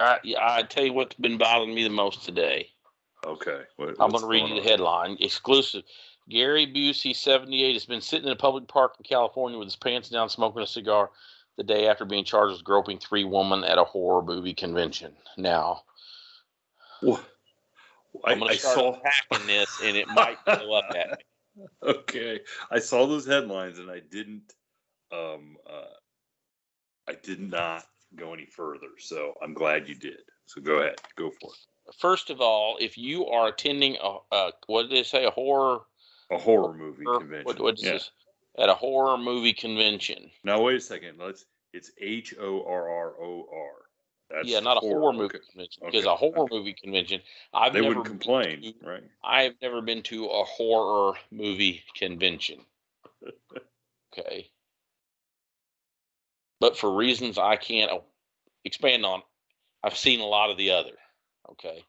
I, I tell you what's been bothering me the most today. Okay. What, I'm going to read you the on? headline. Exclusive. Gary Busey, 78, has been sitting in a public park in California with his pants down, smoking a cigar the day after being charged with groping three women at a horror movie convention. Now, Wha- I, I'm going to start saw. attacking this, and it might blow up at me. Okay, I saw those headlines and I didn't. Um, uh, I did not go any further, so I'm glad you did. So go ahead, go for it. First of all, if you are attending a, a what did they say, a horror, A horror movie or convention. what, what is yeah. this? At a horror movie convention. Now wait a second. Let's. It's H O R R O R. That's yeah, not a horror, movie okay. convention. Because Okay, a horror okay. movie convention, I've They never complain, to- right? I've never been to a horror movie convention. okay. But for reasons I can't expand on, I've seen a lot of the other. Okay.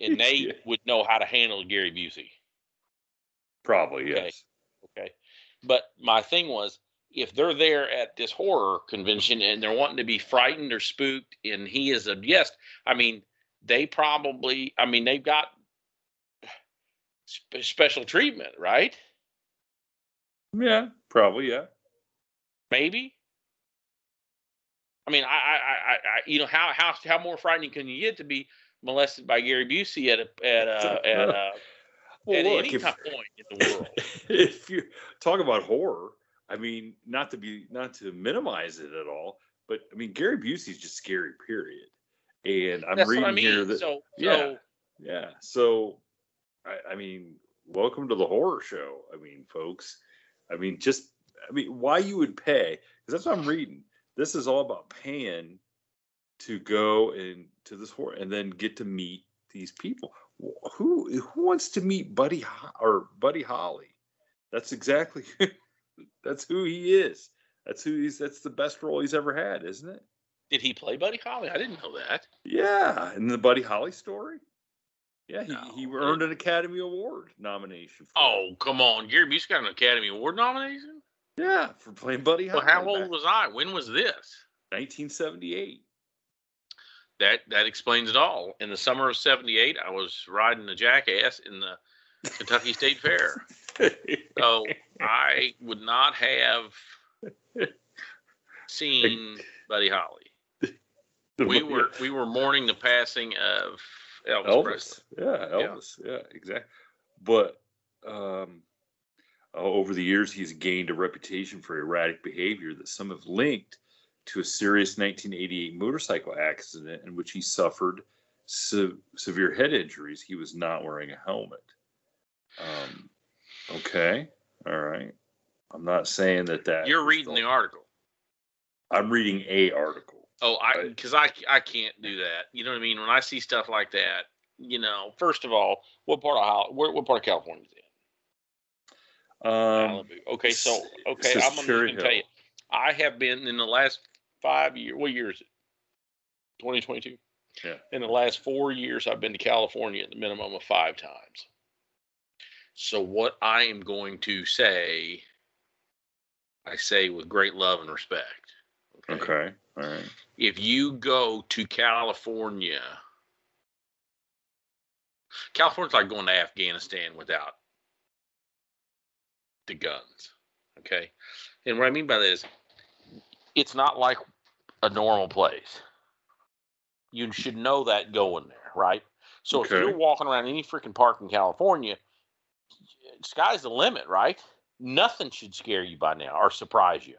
And they Yeah, would know how to handle Gary Busey. probably okay. yes. Okay. But my thing was, if they're there at this horror convention and they're wanting to be frightened or spooked, and he is a guest, I mean, they probably, I mean, they've got spe- special treatment, right? Yeah, probably yeah. Maybe. I mean, I, I, I, I you know, how, how, how more frightening can you get to be molested by Gary Busey at a, at a, at a, Well, at look, any if- time point in the world? if you talk about horror, I mean, not to be not to minimize it at all, but I mean Gary Busey's just scary, period. And I'm That's reading I mean. here that so, yeah. so yeah. So I, I mean, welcome to the horror show. I mean, folks. I mean, just I mean, why you would pay? Because that's what I'm reading. This is all about paying to go and to this horror and then get to meet these people. Who who wants to meet Buddy Ho- or Buddy Holly? That's exactly that's who he is. That's who he's. That's the best role he's ever had, isn't it? did he play Buddy Holly? I didn't know that. Yeah, in the Buddy Holly story. Yeah, he, he earned an Academy Award nomination. Oh, come on. Gary Busey got an Academy Award nomination? Yeah, for playing Buddy Well, Holly. how back old was I? When was this? 1978. That that explains it all. In the summer of '78, I was riding a jackass in the Kentucky State Fair. So I would not have seen Buddy Holly. We were we were mourning the passing of Elvis, Presley. Elvis. Yeah, Elvis. Yeah, exactly. But um, over the years, he's gained a reputation for erratic behavior that some have linked to a serious 1988 motorcycle accident in which he suffered se- severe head injuries. He was not wearing a helmet. Um, okay, all right. I'm not saying that that You're reading the article. I'm reading a article. Oh, I because I I can't do that. You know what I mean? When I see stuff like that, you know, first of all, what part of Hol- where, what part of California is it? Um, Okay, so okay, I'm gonna Cherry tell Hill. you, I have been in the last five years. What year is it? 2022. Yeah. In the last four years, I've been to California at the minimum of five times. So what I am going to say, I say with great love and respect. Okay. Okay. All right. If you go to California, California's like going to Afghanistan without the guns. Okay. And what I mean by that is it's not like a normal place. You should know that going there, right? So if you're walking around any freaking park in California, sky's the limit, right? Nothing should scare you by now or surprise you.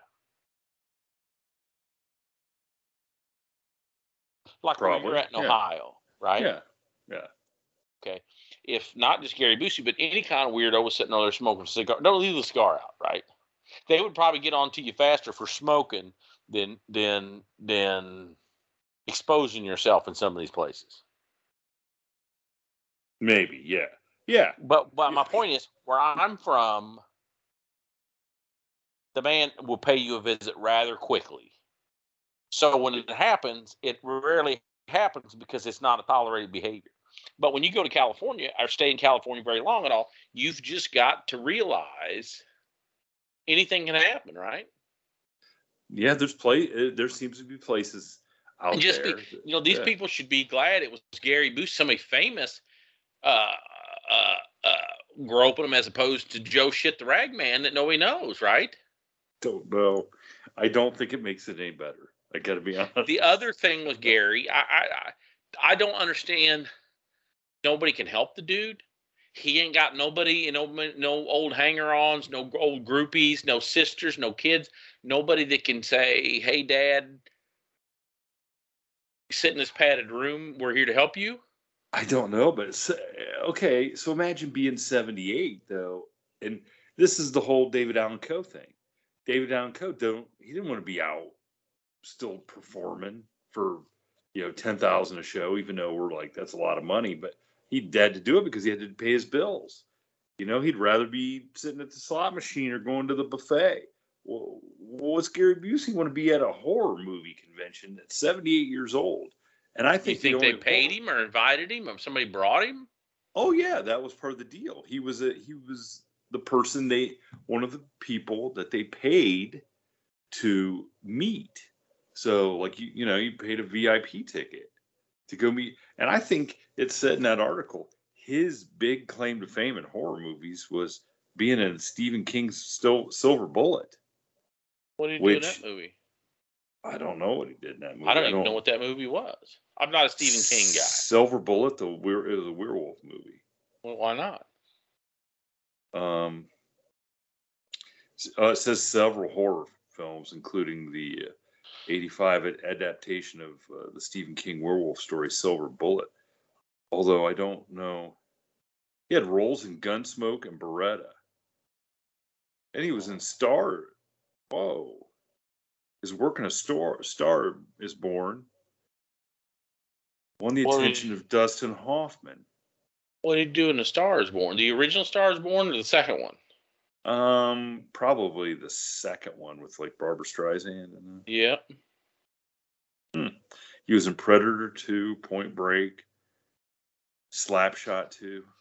Like where Probably, you're at in yeah. Ohio, right? Yeah. Yeah. Okay. If not just Gary Busey, but any kind of weirdo was sitting over there smoking a cigar, don't leave the cigar out, right? They would probably get on to you faster for smoking than than than exposing yourself in some of these places. Maybe. Yeah. Yeah. But but my point is, where I'm from, the man will pay you a visit rather quickly. So when it happens, it rarely happens because it's not a tolerated behavior. But when you go to California or stay in California very long at all, you've just got to realize anything can happen, right? Yeah. There's play. uh, There seems to be places out and just there. be, you know, these yeah. people should be glad it was Gary Busey, somebody famous, uh, uh, uh, groping them as opposed to Joe Shit the Rag Man that nobody knows, right? don't know. I don't think it makes it any better. I got to be honest. The other thing with Gary, I, I, I don't understand. Nobody can help the dude. He ain't got nobody, you know, no old hanger-ons, no old groupies, no sisters, no kids, nobody that can say, "Hey, Dad, sit in this padded room. We're here to help you." I don't know, but it's, uh, okay. So imagine being 78 though, and this is the whole David Allan Coe thing. David Allan Coe don't he didn't want to be out still performing for you know ten thousand a show, even though we're like that's a lot of money, but he had to do it because he had to pay his bills. You know, he'd rather be sitting at the slot machine or going to the buffet. Well, what's Gary Busey want to be at a horror movie convention at 78 years old? And I You think think the they paid horror- him or invited him or somebody brought him? Oh yeah, that was part of the deal. He was a he was the person they one of the people that they paid to meet. So like you you know you paid a VIP ticket to go meet, and I think it said in that article his big claim to fame in horror movies was being in Stephen King's Still Silver Bullet. What did he do in Which- that movie? I don't know what he did in that movie. I don't even know what that movie was. I'm not a Stephen King guy. Silver Bullet, the were the werewolf movie. Well, why not? Um, uh, it says several horror films, including the uh, 85 adaptation of uh, the Stephen King werewolf story, Silver Bullet. Although I don't know. He had roles in Gunsmoke and Baretta. And he was in Star. Whoa. His work in a store, Star is Born. Won the Well, attention of Dustin Hoffman. What did he do in The Star is Born? The original Star is Born or the second one? Um, probably the second one with like Barbra Streisand and Yeah. he was in Predator 2, Point Break, Slapshot 2.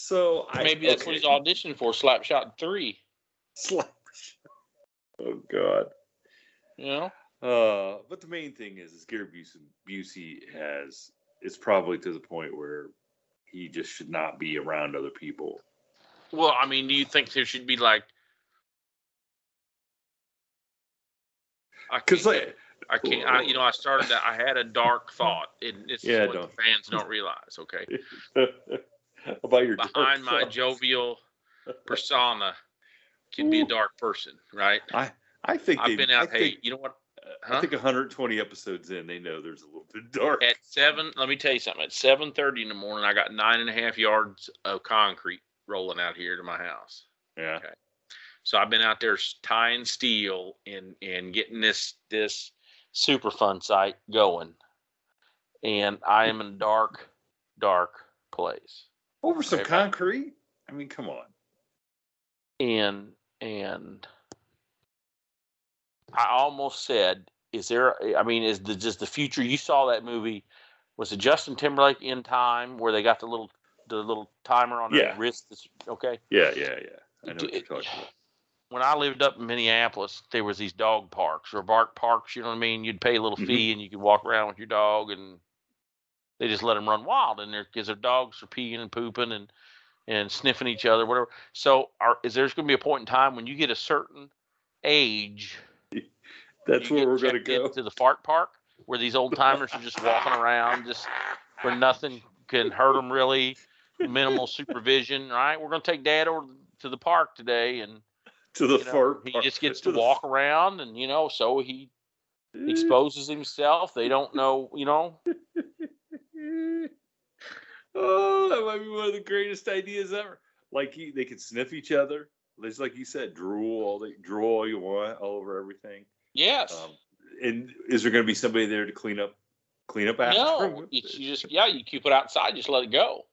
So I, Maybe that's what he's okay. auditioning for, Slapshot 3. Slapshot. Oh God. Know? Uh, but the main thing is, is Gary Busey, Busey has. It's probably to the point where he just should not be around other people. Well, I mean, do you think there should be like. I Because can't, like, I can't, I, you know, I started that, I had a dark thought, and it's Yeah, what don't. the fans don't realize, okay? about your dark Behind my thoughts. jovial persona can be a dark person, right? I I think I've they- been out, I hey, think, you know what? I think 120 episodes in, they know there's a little bit dark. At seven, let me tell you something. At seven thirty in the morning, I got nine and a half yards of concrete rolling out here to my house. yeah. So I've been out there tying steel and and getting this this super fun site going, and I am in a dark, dark place. Over some Okay, concrete. I mean, come on. And and I almost said, "Is there? I mean, is the just the future? You saw that movie? Was it Justin Timberlake in time where they got the little the little timer on Yeah. wrist? That's okay. Yeah, yeah, yeah. I know what you're talking about. when I lived up in Minneapolis, there was these dog parks or bark parks. You know what I mean? You'd pay a little Mhm. fee and you could walk around with your dog, and they just let them run wild in there because their dogs are peeing and pooping and and sniffing each other, whatever. So, are, is there's going to be a point in time when you get a certain age? That's where we're gonna go. to the fart park where these old timers are just walking around, just where nothing can hurt them really, minimal supervision. Right? We're going to take Dad over to the park today, and To the you know, fart. he just gets to to the walk around, and you know, so he exposes himself. They don't know, you know. oh, that might be one of the greatest ideas ever. Like he, they could sniff each other. Just like you said, drool all the drool all you want all over everything. Yes. Um, and is there going to be somebody there to clean up, clean up after? no, you just yeah, you keep it outside, just let it go,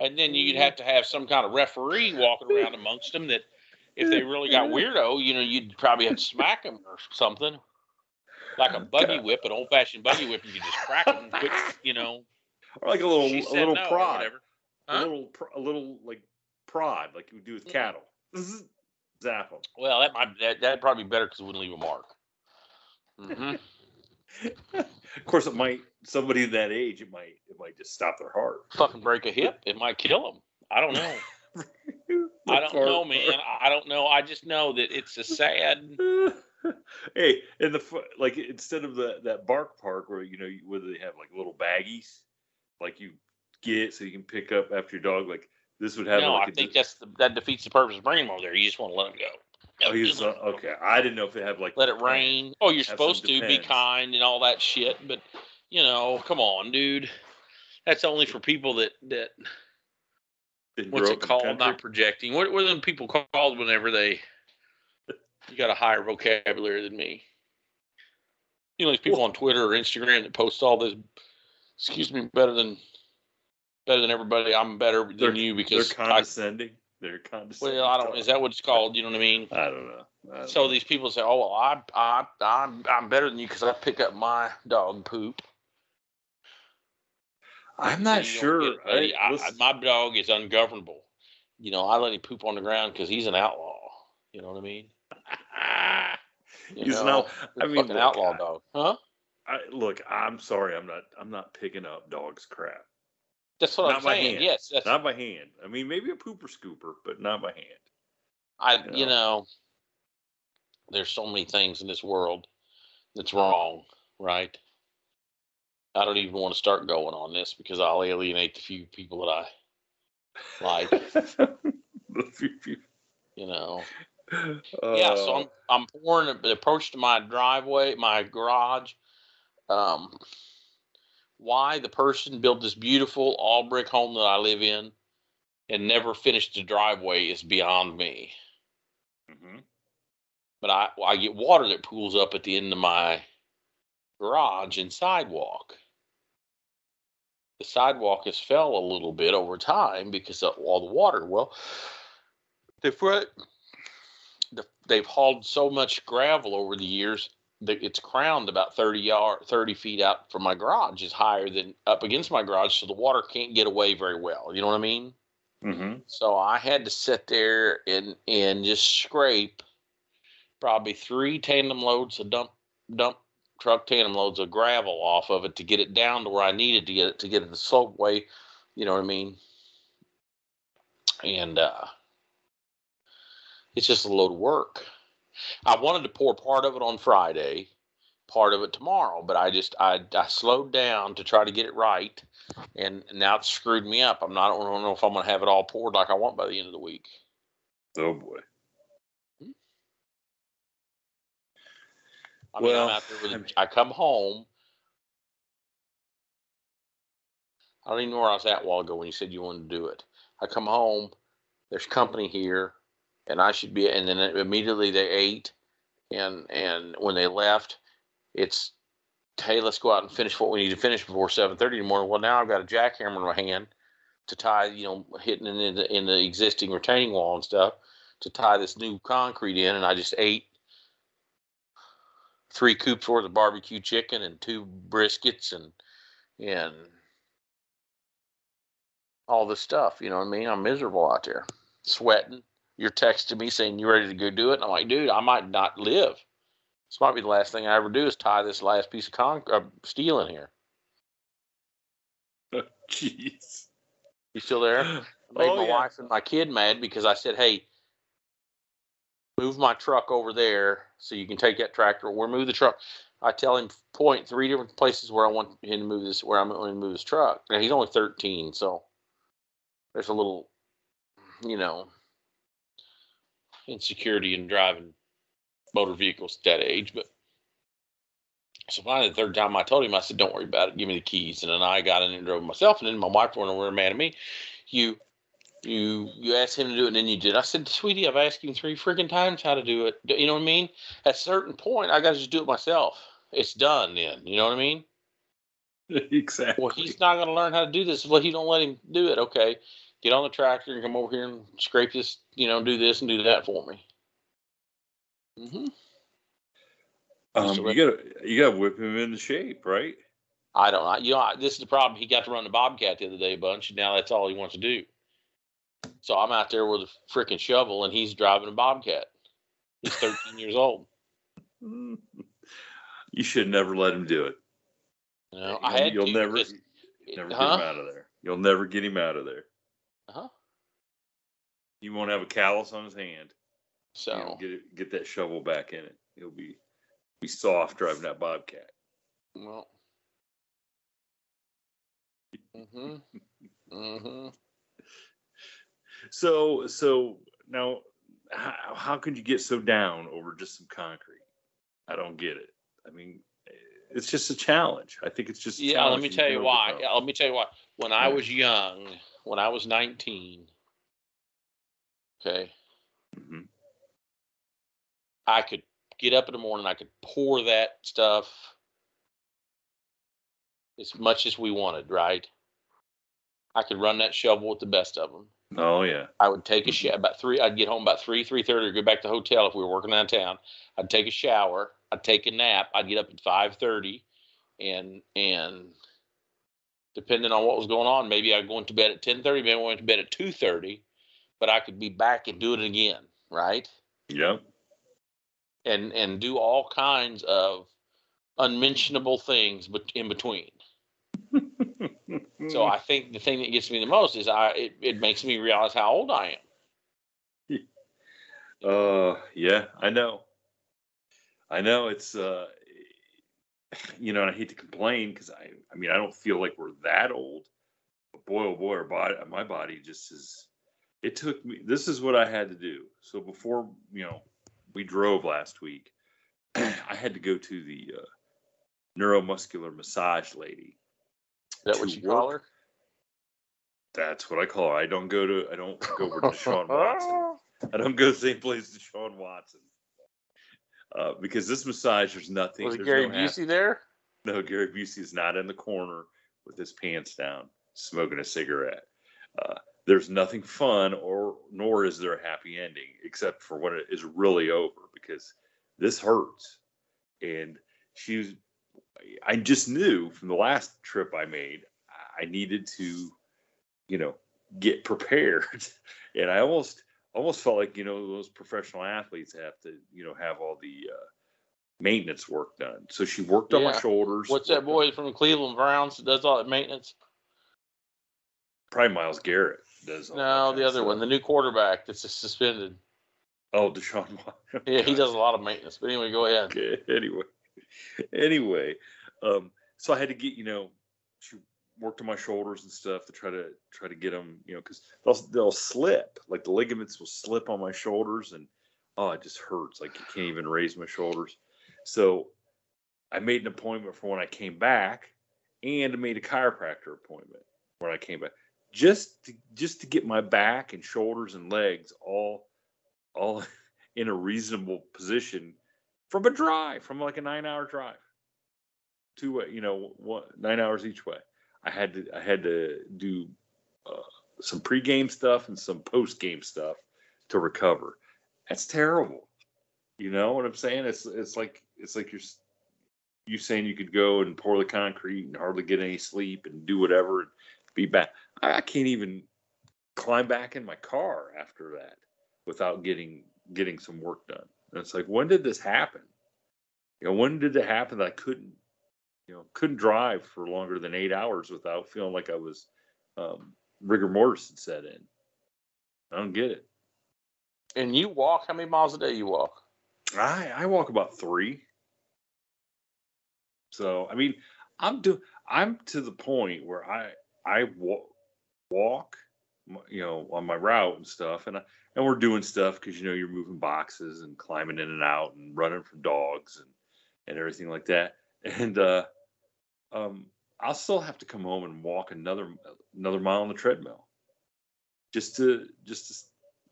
and then you'd have to have some kind of referee walking around amongst them that, if they really got weirdo, you know, you'd probably have to smack them or something, like a buggy whip, an old fashioned buggy whip. You could just crack them, quick, you know. or like a little, a little no or prod, whatever. a little, a little like prod, like you would do with cattle. Zap them. Well, that might that that'd probably be better because it wouldn't leave a mark. hmm of course, it might somebody that age. It might, it might just stop their heart. Fucking break a hip, it might kill them. I don't know. I don't know, man. I don't know. I just know that it's a sad. hey, in the like instead of the that bark park where you know whether they have like little baggies, like you get so you can pick up after your dog. Like this would have. No, like I think di- that's the, that defeats the purpose of bringing them over there. You just want to let them go. Oh, he's uh, okay. I didn't know if it had like Let it rain. Oh, you're supposed to be kind and all that shit, but you know, come on, dude. That's only for people that that Didn't what's it up in the called? Not projecting. What what are them people called whenever they? You got a higher vocabulary than me. You know, these people on Twitter or Instagram that post all this. Excuse me, better than better than everybody. I'm better than They're- you They're because I, condescending. They're condescending. well, I don't. Is that what it's called? You know what I mean? I don't know. I don't So know. these people say, "Oh, well, I, I, I'm, I'm better than you because I pick up my dog poop." I'm not sure. get. I- I, I, my dog is ungovernable. You know, I let him poop on the ground because he's an outlaw. You know what I mean? You He's know, I mean, look, outlaw dog, huh? I, look, I'm sorry. I'm not. I'm not picking up dogs' crap. That's what Not I'm saying. hand. Yes, that's Not by hand. I mean, maybe a pooper scooper, but not by hand. I. you You know. know, there's so many things in this world that's wrong, right? I don't even want to start going on this because I'll alienate the few people that I like. the few people. You know. yeah, so Uh, I'm I'm pouring the approach to my driveway, my garage. Um, why the person built this beautiful all brick home that I live in and never finished the driveway is beyond me. mhm. But I I get water that pools up at the end of my garage and sidewalk. The sidewalk has fell a little bit over time because of all the water. Well, the front the, they've hauled so much gravel over the years it's crowned about 30 yard 30 feet out from my garage is higher than up against my garage so the water can't get away very well you know what i mean Mhm. so i had to sit there and and just scrape probably three tandem loads of dump dump truck tandem loads of gravel off of it to get it down to where i needed to get it to get it the slope way you know what i mean and uh it's just a load of work. I wanted to pour part of it on Friday, part of it tomorrow, but I just I, I slowed down to try to get it right, and now it's screwed me up. I'm not I don't know if I'm gonna have it all poured like I want by the end of the week. Oh boy. Hmm. I mean, Well, I'm out there with I mean- I come home. I don't even know where I was at a while ago when you said you wanted to do it. I come home, there's company here, and I should be, and then immediately they ate, and and when they left, it's hey, let's go out and finish what we need to finish before seven thirty in the morning. Well, now I've got a jackhammer in my hand to tie, you know, hitting it in the in the existing retaining wall and stuff to tie this new concrete in, and I just ate three coops worth of barbecue chicken and two briskets and and all this stuff. You know what I mean? I'm miserable out there, sweating, you're texting me saying you're ready to go do it. And I'm like, dude, I might not live. This might be the last thing I ever do is tie this last piece of con- uh, steel in here. Jeez. You still there? I made Oh, my yeah. wife and my kid mad because I said, "Hey, move my truck over there so you can take that tractor, or move the truck." I tell him point three different places where I want him to move this, where I'm going to move his truck. Now he's only 13, so there's a little, you know, insecurity in driving motor vehicles at that age. But so finally, the third time I told him, I said, "Don't worry about it. Give me the keys." And then I got in and drove myself. And then my wife went over mad at me. You, you, you asked him to do it, and then you did. I said, "Sweetie, I've asked him three freaking times how to do it. You know what I mean? At a certain point, I got to just do it myself. It's done. Then you know what I mean? exactly. Well, he's not going to learn how to do this Well, you don't let him do it. Okay, get on the tractor and come over here and scrape this. You know, do this and do that for me. Mm-hmm. um, Just you gotta you gotta whip him into shape, right? I don't know. You know, I- this is the problem. He got to run the Bobcat the other day a bunch, and now that's all he wants to do. So I'm out there with a freaking shovel, and he's driving a Bobcat. He's 13 years old. You should never let him do it. Know, I had You'll to never because- never get him out of there. You'll never get him out of there. He won't have a callus on his hand. So You know, get it, get that shovel back in it. He'll be be soft driving that bobcat. well. Mhm. Mhm. So so now, how, how could you get so down over just some concrete? I don't get it. I mean, it's just a challenge. I think it's just Yeah, let me tell you why. Yeah, let me tell you why. When I was young, when I was 19, okay, Mhm. I could get up in the morning, I could pour that stuff as much as we wanted, right? I could run that shovel with the best of them. Oh yeah. I would take a Mm-hmm. shower about three. I'd get home about three, three thirty, or go back to the hotel if we were working downtown. I'd take a shower. I'd take a nap. I'd get up at five thirty, and and depending on what was going on, maybe I'd go into bed at ten thirty. Maybe I went to bed at two thirty, but I could be back and do it again, right? Yep. And and do all kinds of unmentionable things, but in between. So I think the thing that gets me the most is I it, it makes me realize how old I am. Uh, yeah, I know. I know it's uh, you know, and I hate to complain because I, I mean, I don't feel like we're that old. But boy, oh boy, our body, my body just is. It took me. This is what I had to do. So before you know, we drove last week. I had to go to the uh, neuromuscular massage lady. Is that what you call her? That's what I call her. I don't go to. I don't go over to Sean Watson. I don't go to the same place as Sean Watson. Uh, because this massage, there's nothing. Was there's Gary no Busey there? No, Gary Busey is not in the corner with his pants down, smoking a cigarette. Uh, there's nothing fun, or nor is there a happy ending, except for when it is really over, because this hurts. And she was, I just knew from the last trip I made, I needed to, you know, get prepared. and I almost, almost felt like, you know, those professional athletes have to, you know, have all the uh, maintenance work done. So she worked on my shoulders. What's that worked on- boy from the Cleveland Browns that does all that maintenance? Probably Myles Garrett does. No, the other one, the new quarterback that's just suspended. Oh, Deshaun. Yeah, he does a lot of maintenance. But anyway, go ahead. Okay. Anyway, anyway, um, so I had to get you know, she worked on my shoulders and stuff to try to try to get them, you know, because they'll they'll slip, like the ligaments will slip on my shoulders, and oh, it just hurts. Like you can't even raise my shoulders. So I made an appointment for when I came back, and made a chiropractor appointment when I came back, just to just to get my back and shoulders and legs all all in a reasonable position from a drive, from like a nine hour drive. Two way, you know, one, nine hours each way. I had to I had to do uh, some pregame stuff and some post game stuff to recover. That's terrible. You know what I'm saying? It's it's like it's like you're you saying you could go and pour the concrete and hardly get any sleep and do whatever be back. I, I can't even climb back in my car after that. without getting getting some work done. And it's like, when did this happen? You know, when did it happen that I couldn't, you know, couldn't drive for longer than eight hours without feeling like I was um, rigor mortis had set in? I don't get it. And you walk? How many miles a day you walk? I I walk about three. So I mean, I'm do I'm to the point where I I walk, you know, on my route and stuff, and I, and we're doing stuff because you know you're moving boxes and climbing in and out and running from dogs and and everything like that. And uh, um, I'll still have to come home and walk another another mile on the treadmill, just to just to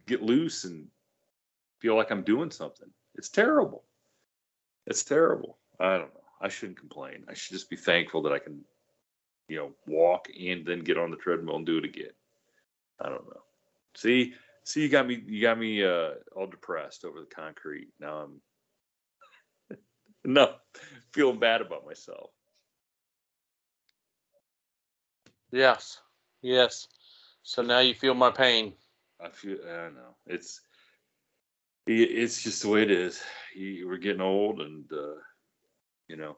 get loose and feel like I'm doing something. It's terrible. It's terrible. I don't know. I shouldn't complain. I should just be thankful that I can, you know, walk and then get on the treadmill and do it again. I don't know. See, see, you got me, you got me uh, all depressed over the concrete. Now I'm no feeling bad about myself. Yes. Yes. So now you feel my pain. I feel. I don't know. It's it's just the way it is. We're getting old, and uh, you know.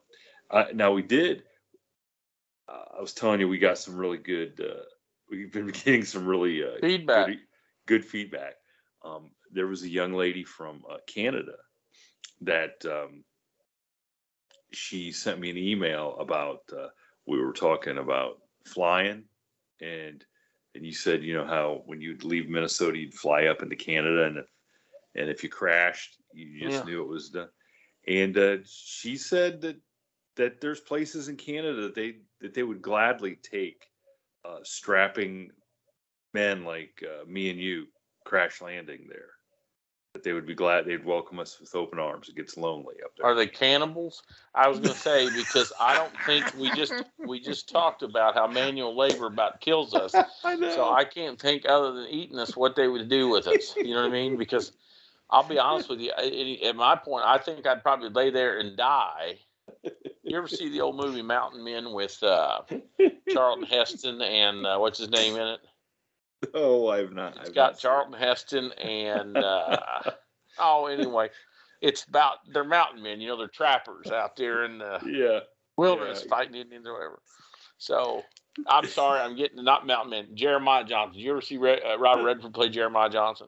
Uh, now we did. Uh, I was telling you, we got some really good. Uh, we've been getting some really uh, Feedback. Good, good feedback. Um, there was a young lady from uh, Canada that um, she sent me an email about. Uh, we were talking about flying, and and you said you know how when you'd leave Minnesota you'd fly up into Canada, and if and if you crashed, you just Yeah. knew it was done. And uh, she said that that there's places in Canada that they that they would gladly take uh, strapping men like uh, me and you crash landing there. That they would be glad they'd welcome us with open arms. It gets lonely up there. Are they cannibals? I was going to say because I don't think we just we just talked about how manual labor about kills us. I know. So I can't think other than eating us what they would do with us. You know what I mean? Because I'll be honest with you. At my point, I think I'd probably lay there and die. You ever see the old movie Mountain Men with uh, Charlton Heston and uh, what's his name in it? oh, I've not. It's I've got not Charlton Heston and uh, oh, anyway, it's about they're mountain men. You know, they're trappers out there in the. Yeah. wilderness Yeah. fighting Indians or whatever. So I'm sorry, I'm getting not mountain men. Jeremiah Johnson. Did you ever see Re- uh, Robert Redford play Jeremiah Johnson?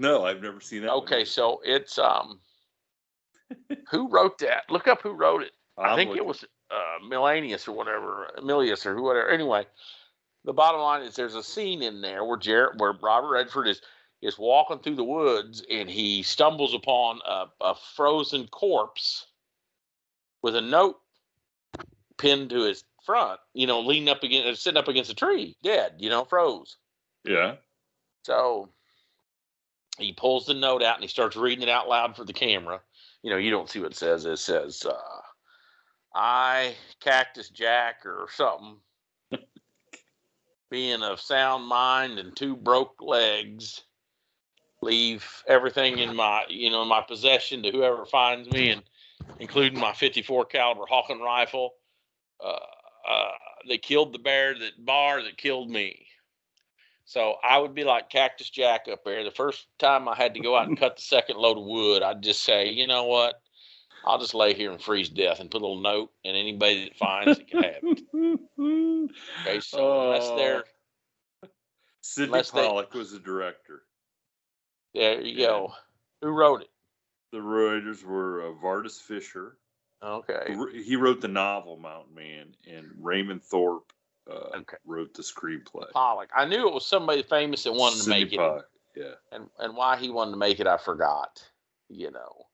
No, I've never seen that. Okay, either. so it's um, who wrote that? Look up who wrote it. I I'm think it was uh, Milanius or whatever, Emilius or whatever. Anyway, the bottom line is there's a scene in there where Jared, where Robert Redford is is walking through the woods and he stumbles upon a, a frozen corpse with a note pinned to his front. You know, leaning up against, sitting up against a tree, dead. You know, froze. Yeah. So he pulls the note out and he starts reading it out loud for the camera. You know, you don't see what it says. It says, uh, I, Cactus Jack, or something, being of sound mind and two broke legs, leave everything in my, you know, in my possession to whoever finds me, and including my 54 caliber Hawken rifle. Uh, uh, they killed the bear that bar that killed me. So I would be like Cactus Jack up there. The first time I had to go out and cut the second load of wood, I'd just say, you know what? I'll just lay here and freeze death and put a little note, and anybody that finds it can have it. Okay, so unless Oh. they're Sydney unless they- Pollack was the director. there, you Yeah. go. Who wrote it? The writers were uh, Vardis Fisher. Okay, He wrote the novel Mountain Man, and Raymond Thorpe uh, Okay. wrote the screenplay. Pollack. I knew it was somebody famous that wanted to Sydney make it, Yeah. and and why he wanted to make it, I forgot. You know,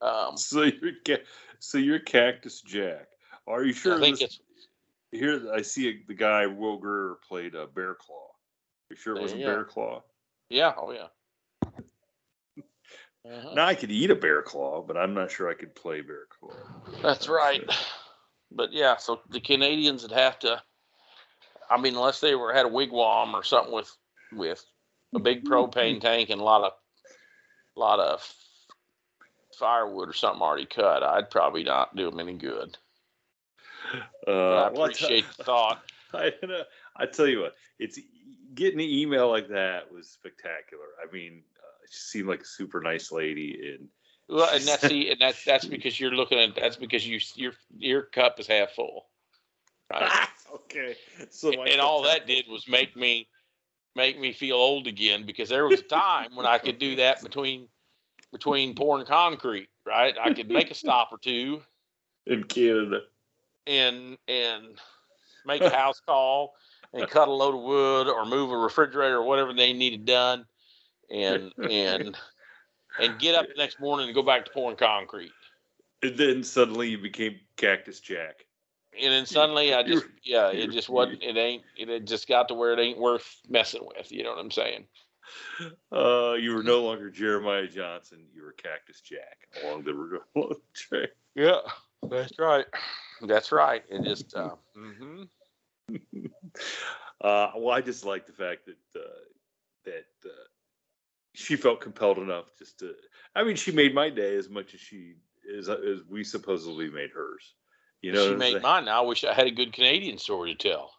um, So you're so you're Cactus Jack. Are you sure? I think this, it's here. I see a, the guy Will Geer played uh, Bear Claw. You sure it wasn't go. Bear Claw? yeah, oh yeah. Uh-huh. Now I could eat a bear claw, but I'm not sure I could play bear claw. That's right. But yeah, so the Canadians would have to. I mean, unless they were had a wigwam or something with with a big propane tank and a lot of lot of firewood or something already cut, I'd probably not do them any good. Uh, I well, appreciate the thought. I, know. I tell you what, it's getting an email like that was spectacular. I mean, uh, she seemed like a super nice lady, and Well, and that's the and that's that's because you're looking at that's because you your your cup is half full, right? okay. So my and all that did was make me make me feel old again because there was a time when I could do that between between pouring concrete, right? I could make a stop or two in Canada. and and make a house call and cut a load of wood or move a refrigerator or whatever they needed done and and and get up the next morning and go back to pouring concrete. And then suddenly you became Cactus Jack. And then suddenly I just yeah, it just wasn't it ain't it just got to where it ain't worth messing with, you know what I'm saying? Uh, you were no longer Jeremiah Johnson. You were Cactus Jack along the along the. Yeah, that's right. That's right. It just uh, mm-hmm. Uh, well, I just like the fact that uh, that uh, she felt compelled enough just to. I mean, she made my day as much as she as as we supposedly made hers. You know, she made mine. Now I wish I had a good Canadian story to tell.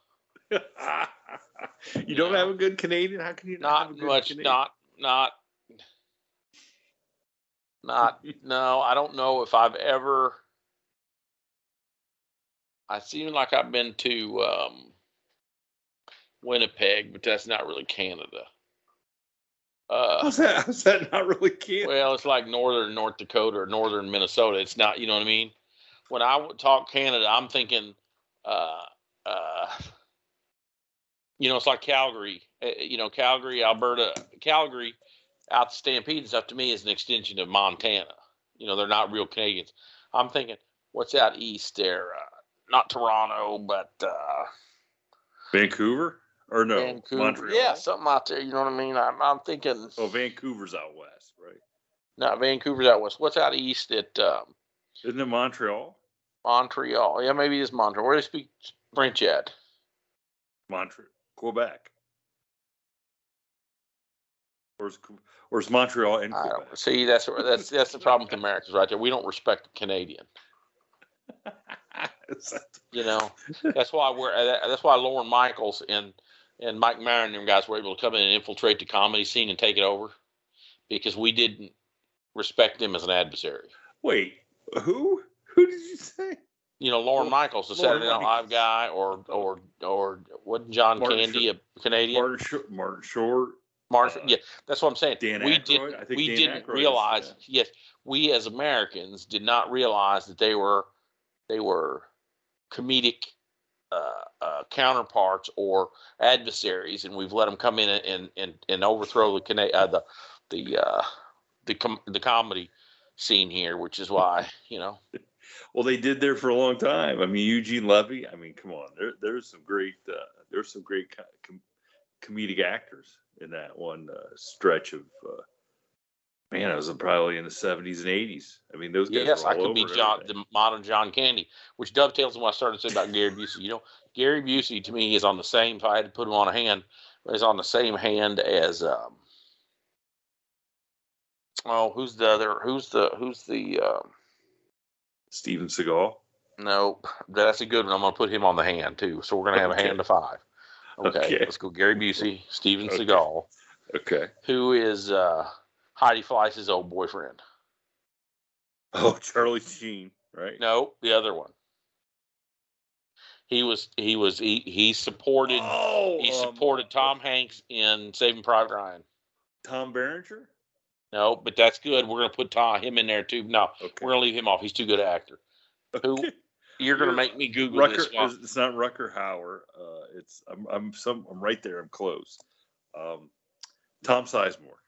you don't have a good Canadian. How can you not, Not much. Canadian? Not not not. no, I don't know if I've ever. I seem like I've been to um, Winnipeg, but that's not really Canada. Uh, How's that? How's that not really Canada? Well, it's like northern North Dakota or northern Minnesota. It's not, you know what I mean? When I would talk Canada, I'm thinking, uh, uh, you know, it's like Calgary. Uh, you know, Calgary, Alberta, Calgary, out the Stampede and stuff. To me, is an extension of Montana. You know, they're not real Canadians. I'm thinking, what's out east there? Uh, not Toronto, but uh, Vancouver or no? Vancouver. Montreal. Yeah, something out there. You know what I mean? I'm, I'm thinking. Oh, Vancouver's out west, right? No, Vancouver's out west. What's out east at um, Isn't it Montreal? Montreal? Yeah, maybe it's Montreal. Where do they speak French at? Montreal, Quebec. Or is, or is Montreal in Quebec? see. That's that's that's the problem with Americans right there. We don't respect the Canadian. You know, that's why we're uh, that's why Lorne Michaels and and Mike Maron and them guys were able to come in and infiltrate the comedy scene and take it over because we didn't respect them as an adversary. Wait, who? Who did you say? You know, Lorne Michaels, the Lorne Saturday Night Live guy, or or or wasn't John Martin Candy a Canadian? Martin Short. Martin Short. Marshall, Uh, yeah, that's what I'm saying. Dan we Aykroyd? didn't, I think we Dan didn't Aykroyd is, realize. yeah. Yes, we as Americans did not realize that they were they were comedic uh, uh, counterparts or adversaries, and we've let them come in and and, and, and overthrow the Cana- uh, the the uh, the com- the comedy scene here, which is why you know. Well, they did there for a long time. I mean, Eugene Levy. I mean, come on. There, there's some great. Uh, there's some great com- comedic actors in that one uh, stretch of. Uh, man, I was probably in the 70s and 80s. I mean, those guys. Yes, I could be John, the modern John Candy, which dovetails on what I started to say about Gary Busey. You know, Gary Busey to me is on the same. If I had to put him on a hand, is on the same hand as. Um, oh, who's the other? Who's the? Who's the? Um, Steven Seagal. nope, that's a good one. I'm going to put him on the hand too. So we're going to have Okay. a hand of five. Okay, Okay. let's go. Gary Busey, Steven Okay. Seagal, Okay. who is uh, Heidi Fleiss's old boyfriend. Oh, Charlie Sheen, right? No, the other one. He was he was he he supported Oh, he um, supported Tom Hanks in Saving Private Ryan. Tom Berenger. No, but that's good. We're gonna put him in there too. No, Okay. we're gonna leave him off. He's too good an actor. Who you're gonna make me Google Rutger. this one. It's not Rutger Hauer. Uh, it's I'm I'm some I'm right there. I'm close. Um, Tom Sizemore.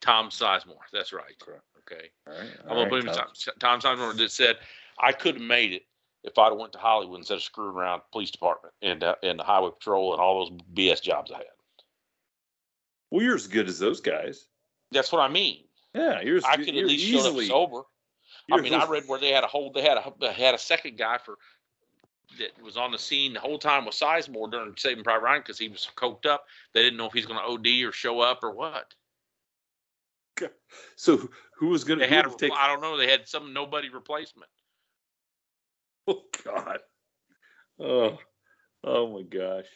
Tom Sizemore. That's right. Correct. Okay. All right. I'm gonna put him Tom, Tom Sizemore just said I could have made it if I'd have went to Hollywood instead of screwing around police department and uh, and the highway patrol and all those BS jobs I had. Well, you're as good as those guys. That's what I mean. Yeah, you're. I could at least show up easily, sober. I mean, I read where they had a whole they had a had a second guy for that was on the scene the whole time with Sizemore during Saving Private Ryan because he was coked up. They didn't know if he's going to OD or show up or what. So who was going They to had a, take? I don't know. They had some nobody replacement. Oh God. Oh, oh my gosh.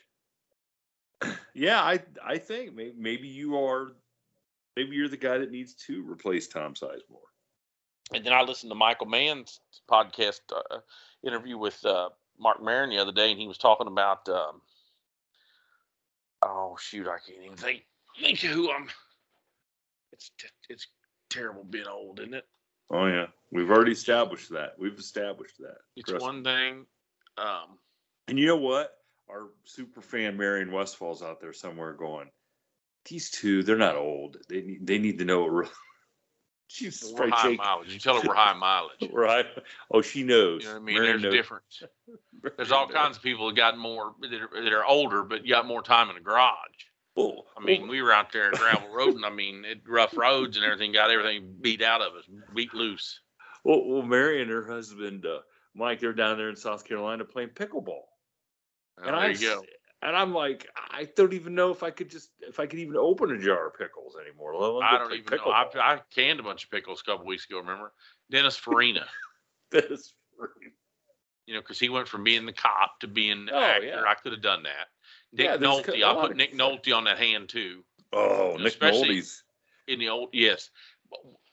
Yeah, I I think maybe, maybe you are, maybe you're the guy that needs to replace Tom Sizemore. And then I listened to Michael Mann's podcast uh, interview with uh, Marc Maron the other day, and he was talking about. Um, oh shoot, I can't even think think of who I'm. It's t- it's terrible being old, isn't it? Oh yeah, we've already established that. We've established that. It's Trust me. one thing. Um, And you know what? Our super fan Marion Westfall's out there somewhere going. These two, they're not old. They need they need to know. What real... She's we're high mileage. You tell her we're high mileage. Right? Oh, she knows. You know what I mean? There's a difference. There's all kinds of people that got more that are, that are older, but got more time in the garage. Oh, I mean, we were out there in gravel road, and I mean, it, rough roads and everything. Got everything beat out of us, beat loose. Well, well, Mary and her husband uh, Mike, they're down there in South Carolina playing pickleball, Oh, and there I you go. And I'm like, I don't even know if I could just if I could even open a jar of pickles anymore. let I don't play even know. I. I canned a bunch of pickles a couple weeks ago. Remember Dennis Farina? That's freaking- you know, because he went from being the cop to being the Oh, actor. yeah. I could have done that. Nick Yeah, Nolte, I'll put Nick Nolte on that hand too. oh, Nick Especially- Nolte's. In the old, yes,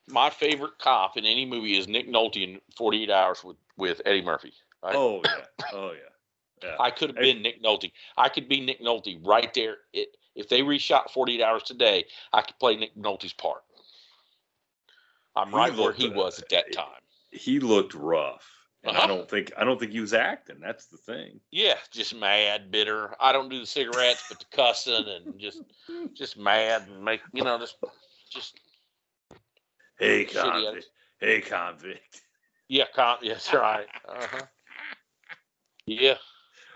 my favorite cop in any movie is Nick Nolte in 48 Hours with with Eddie Murphy. Right? Oh yeah, oh yeah, yeah. I could have been Nick Nolte. I could be Nick Nolte right there. It, if they reshot 48 Hours today, I could play Nick Nolte's part. I'm He right where he uh, was at that time. he looked rough. And I Uh-huh. don't think I don't think he was acting. That's the thing. Yeah, just mad, bitter. I don't do the cigarettes, but the cussing and just, just mad and make you know just, just Hey convict. attitude. Hey convict. yeah, con- yes, right. Uh-huh. Yeah,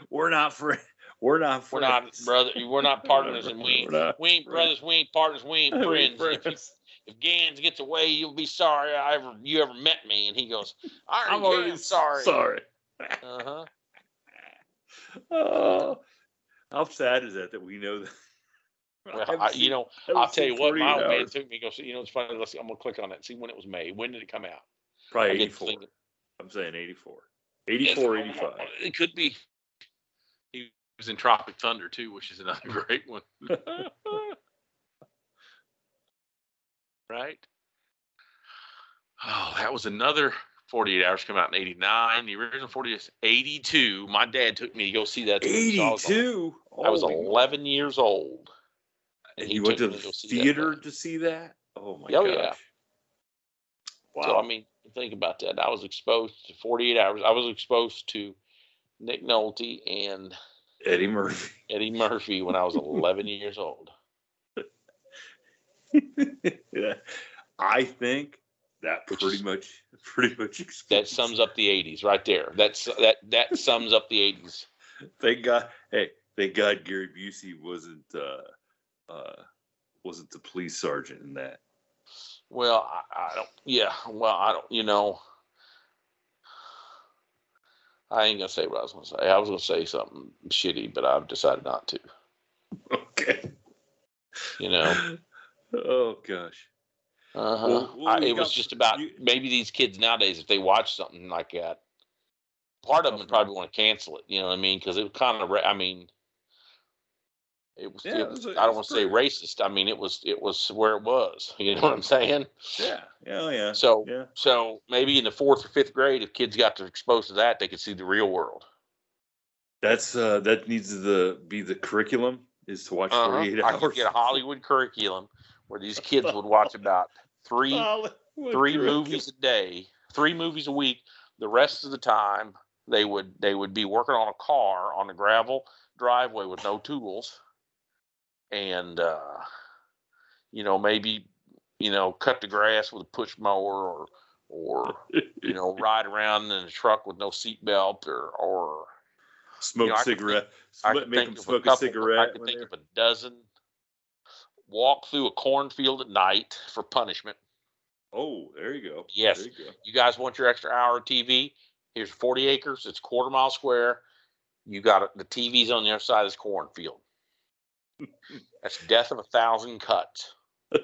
We're not friends. We're not we're not brother. We're not partners, and we ain't, we ain't brothers. We ain't partners. We ain't We ain't friends. If, you, if Ganz gets away, you'll be sorry I ever you ever met me. And he goes, I I'm already sorry. Sorry. Uh huh. Oh, how sad is that that we know that? Well, I, seen- you know, I'll tell you what. My old man took me. Go, see, you know, it's funny. Let's. See, I'm gonna click on that. and See when it was made. When did it come out? Probably 84. I'm saying 84. 84, 85. It could be. Was in Tropic Thunder too, which is another great one. right? Oh, that was another 48 hours come out in 89. The original 40 is 82. My dad took me to go see that. when I was- 82. I was Holy- 11 years old. And he you went to the that theater to see that? Oh my Oh, gosh. yeah. Wow. So I mean, think about that. I was exposed to 48 hours. I was exposed to Nick Nolte and Eddie Murphy. Eddie Murphy when I was 11 years old. yeah. I think that Which pretty is- much pretty much That sums up the 80s right there. That's that that sums up the 80s. Thank God. Hey, thank God Gary Busey wasn't uh uh wasn't the police sergeant in that. Well, I, I don't. Yeah. Well, I don't. You know, I ain't gonna say what I was gonna say. I was gonna say something shitty, but I've decided not to. Okay. You know. Oh gosh. Uh-huh. Well, well, we it was just about you- maybe these kids nowadays, if they watch something like that, part of them would probably want to cancel it. You know what I mean? Because it would kind of. I mean, It was. Yeah, it it was was a- I don't want to say racist. I mean, it was. It was where it was. You know what I'm saying? Yeah, yeah, oh, yeah. So, yeah, so maybe in the fourth or fifth grade, if kids got to exposed to that, they could see the real world. that's uh, that needs to be the curriculum is to watch Uh-huh. 48 I could get a Hollywood curriculum where these kids would watch about three Hollywood three curriculum. movies a day, three movies a week. The rest of the time, they would they would be working on a car on a gravel driveway with no tools, and uh, you know maybe you know cut the grass with a push mower or or you know ride around in a truck with no seatbelt or or smoke you know, cigarette. I could make think them smoke a couple. cigarette. I could think of a dozen. Walk through a cornfield at night for punishment. Oh, there you go. Yes. You go. You guys want your extra hour of TV? Here's 40 acres. It's quarter mile square. You got it. The TV's on the other side of this cornfield. That's death of a thousand cuts.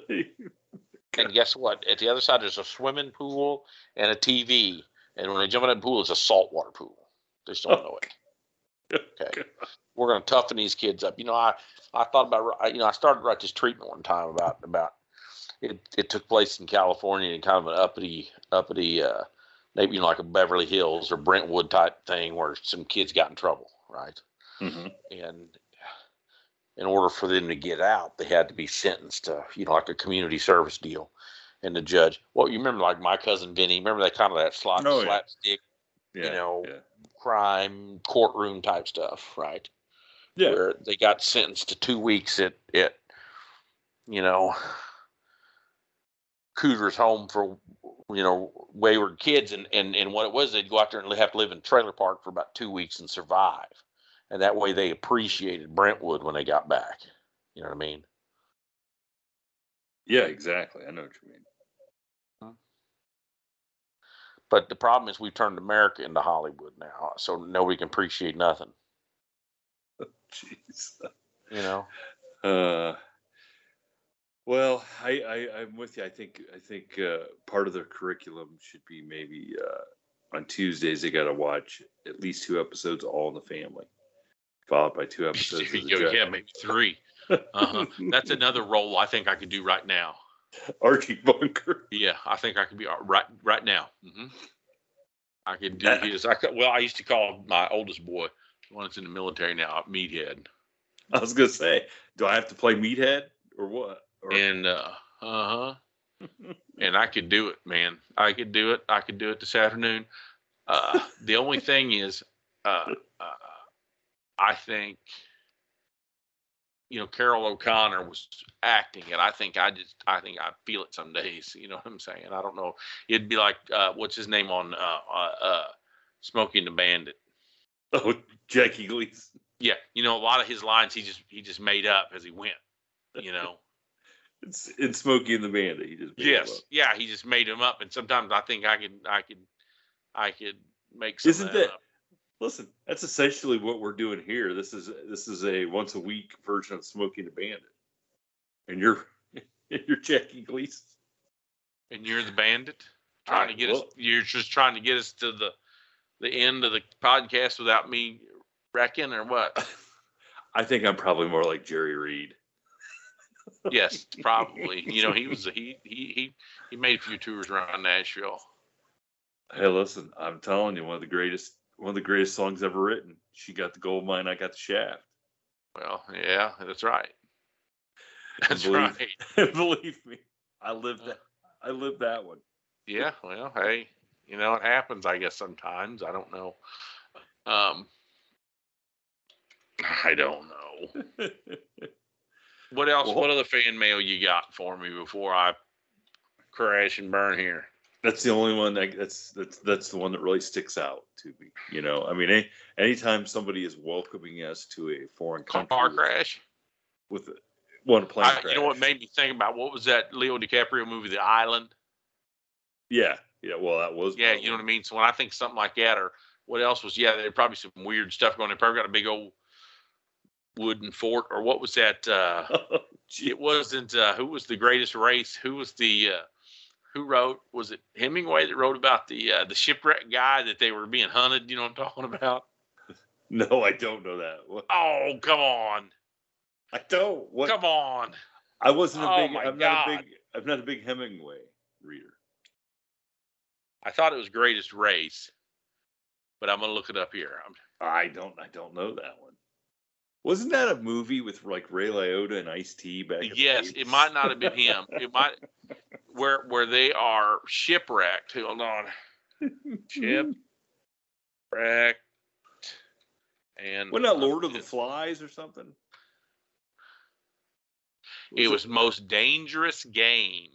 And guess what? At the other side, there's a swimming pool and a TV. And when they jump in that pool, it's a saltwater pool. They just don't know it. Okay. We're going to toughen these kids up. You know, I, I thought about, you know, I started to write this treatment one time about, about it, it took place in California in kind of an uppity, uppity, uh, maybe, you know, like a Beverly Hills or Brentwood type thing where some kids got in trouble, right? Mhm. And in order for them to get out, they had to be sentenced to, you know, like a community service deal. And the judge, well, you remember like my cousin Vinny, remember that kind of that slap, Oh, slapstick Yeah, know, yeah. crime courtroom type stuff, right? Yeah. Where they got sentenced to two weeks at, at you know, Cooter's home for, you know, wayward kids. And, and, and what it was, they'd go out there and have to live in a trailer park for about two weeks and survive. And that way they appreciated Brentwood when they got back. You know what I mean? Yeah, exactly. I know what you mean. But the problem is we've turned America into Hollywood now. So nobody can appreciate nothing, Jeez. you know? Uh, well, I, I I'm with you. I think I think uh, part of their curriculum should be maybe uh, on Tuesdays they got to watch at least two episodes All in the Family, followed by two episodes. of the yeah, maybe three. Uh-huh. That's another role I think I could do right now. Archie Bunker. Yeah, I think I could be uh, right right now. hmm I could do his. I could, well, I used to call my oldest boy, the one that's in the military now, Meathead, I was gonna say, do I have to play Meathead or what? Or, and uh huh, and I could do it, man. I could do it. I could do it this afternoon. Uh, the only thing is, uh, uh, I think, you know, Carroll O'Connor was acting, and I think I just, I think I feel it some days. You know what I'm saying? I don't know. It'd be like, uh, what's his name on uh, uh, uh, Smokey and the Bandit? oh, Jackie Gleason. Yeah, you know, a lot of his lines he just he just made up as he went. You know. It's in Smokey and the Bandit. He just made it yes. up. Yeah, he just made them up, and sometimes I think I could I could I could make some Isn't that- up. Listen, that's essentially what we're doing here. This is this is a once a week version of Smokey and the Bandit, and you're you're Jackie Gleason. And you're the bandit trying to get us. You're just trying to get us to the the end of the podcast without me wrecking or what? I think I'm probably more like Jerry Reed. yes, probably. You know, he was he he he he made a few tours around Nashville. Hey, listen, I'm telling you, one of the greatest one of the greatest songs ever written. She got the gold mine, I got the shaft. Well, yeah, that's right. That's believe- right. Believe me, I lived that. I lived that one. Yeah, well, hey, you know, it happens, I guess, sometimes. I don't know. Um, I don't know. What else? Well- what other fan mail you got for me before I crash and burn here? That's the only one that that's that's that's the one that really sticks out to me. You know, I mean, any, anytime somebody is welcoming us to a foreign country Car crash. with one plane I, crash. you know what made me think about what was that Leo DiCaprio movie, The Island? Yeah, yeah. Well, that was Yeah, you know what I mean. So when I think something like that, or what else was? Yeah, there's probably some weird stuff going. on. They probably got a big old wooden fort, or what was that? Uh, Gee, it wasn't. Uh, who was the greatest race? Who was the? Uh, who wrote? Was it Hemingway that wrote about the uh, the shipwreck guy that they were being hunted? You know what I'm talking about? no, I don't know that. What? Oh, come on! I don't. What? Come on. I wasn't a Oh big. I'm God. not a big. I'm not a big Hemingway reader. I thought it was Greatest Race, but I'm gonna look it up here. I'm, I don't. I don't know that one. Wasn't that a movie with like Ray Liotta and Ice T back? yes, it might not have been him. It might where where they are shipwrecked. Hold on, shipwrecked, and Wasn't that Lord of the Flies or something? It was most dangerous game.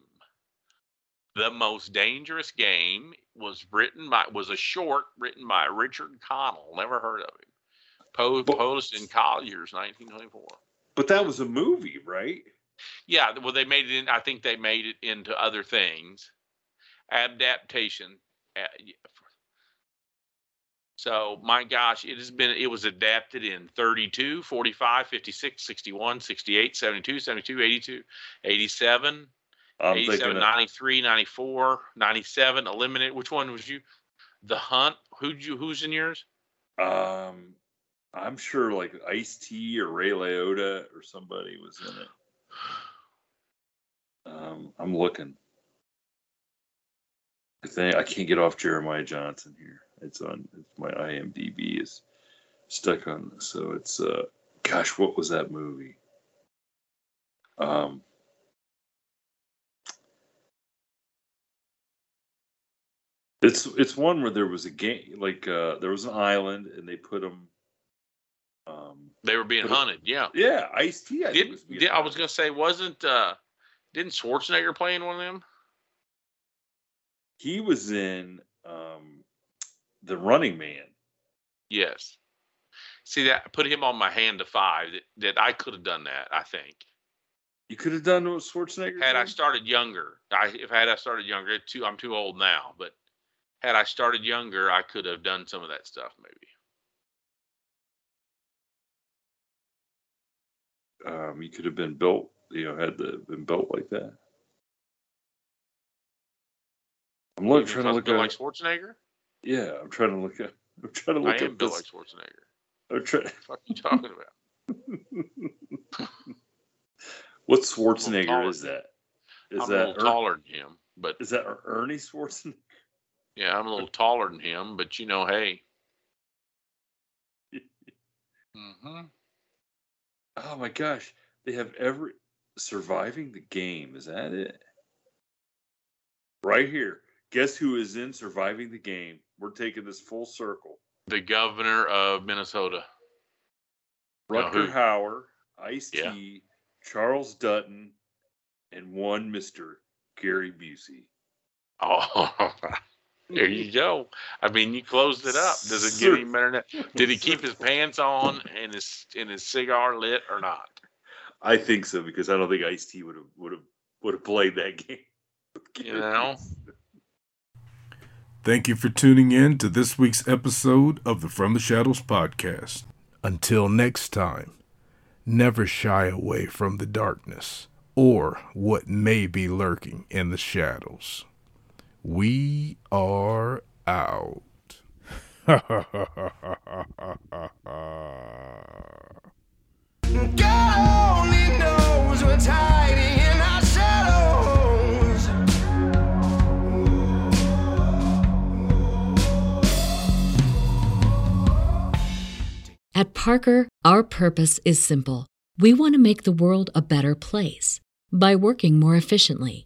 The most dangerous game was written by was a short written by Richard Connell. Never heard of him. Po- But- Published in Collier's, 1924. But that was a movie, right? Yeah, well, they made it in. I think they made it into other things. Adaptation. So, my gosh, it has been, it was adapted in 32, 45, 56, 61, 68, 72, 72, 82, 87, I'm 87, 93, 94, 97, eliminated. Which one was you? The Hunt. Who'd you, who's in yours? um, I'm sure like Ice T or Ray Liotta or somebody was in it. Um, I'm looking. I think I can't get off Jeremiah Johnson here. It's on. It's my IMDb is stuck on. So it's uh, gosh, what was that movie? Um, it's it's one where there was a game, like uh, there was an island, and they put them. Um, They were being hunted. Yeah. yeah, Ice T. I, Did, was did I was gonna say wasn't uh didn't Schwarzenegger play in one of them? He was in um, the Running Man. Yes. See that put him on my hand to five that, that I could have done that, I think. You could have done what Schwarzenegger. Had I started younger. I if had I started younger, too I'm too old now, but had I started younger, I could have done some of that stuff maybe. Um, you could have been built. You know, had the been built like that. I'm looking, trying to look at. like Schwarzenegger? yeah, I'm trying to look at. I'm trying to look I look am at built like Schwarzenegger. I'm try- What the fuck you talking about? what. Schwarzenegger is that? Is I'm a that little Er- taller than him, but Is that Ernie Schwarzenegger? yeah, I'm a little taller than him, but you know, hey. hmm Oh my gosh, they have every surviving the game. Is that it? Right here. Guess who is in surviving the game? We're taking this full circle. The governor of Minnesota. Rutger? Hauer, Ice Yeah. T, Charles Dutton, and one Mister Gary Busey. Oh, there you go. I mean, you closed it up. Does it get any better than that? Did he keep his pants on and his and his cigar lit or not? I think so because I don't think Ice T would have would have would have played that game. You know. Thank you for tuning in to this week's episode of the From the Shadows podcast. Until next time, never shy away from the darkness or what may be lurking in the shadows. We are out. God only knows what's hiding in our shadows. At Parker, our purpose is simple. We want to make the world a better place by working more efficiently,